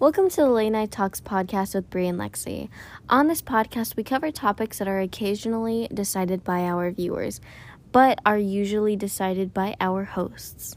Welcome to the Late Night Talks podcast with Brie and Lexi. On this podcast, we cover topics that are occasionally decided by our viewers, but are usually decided by our hosts.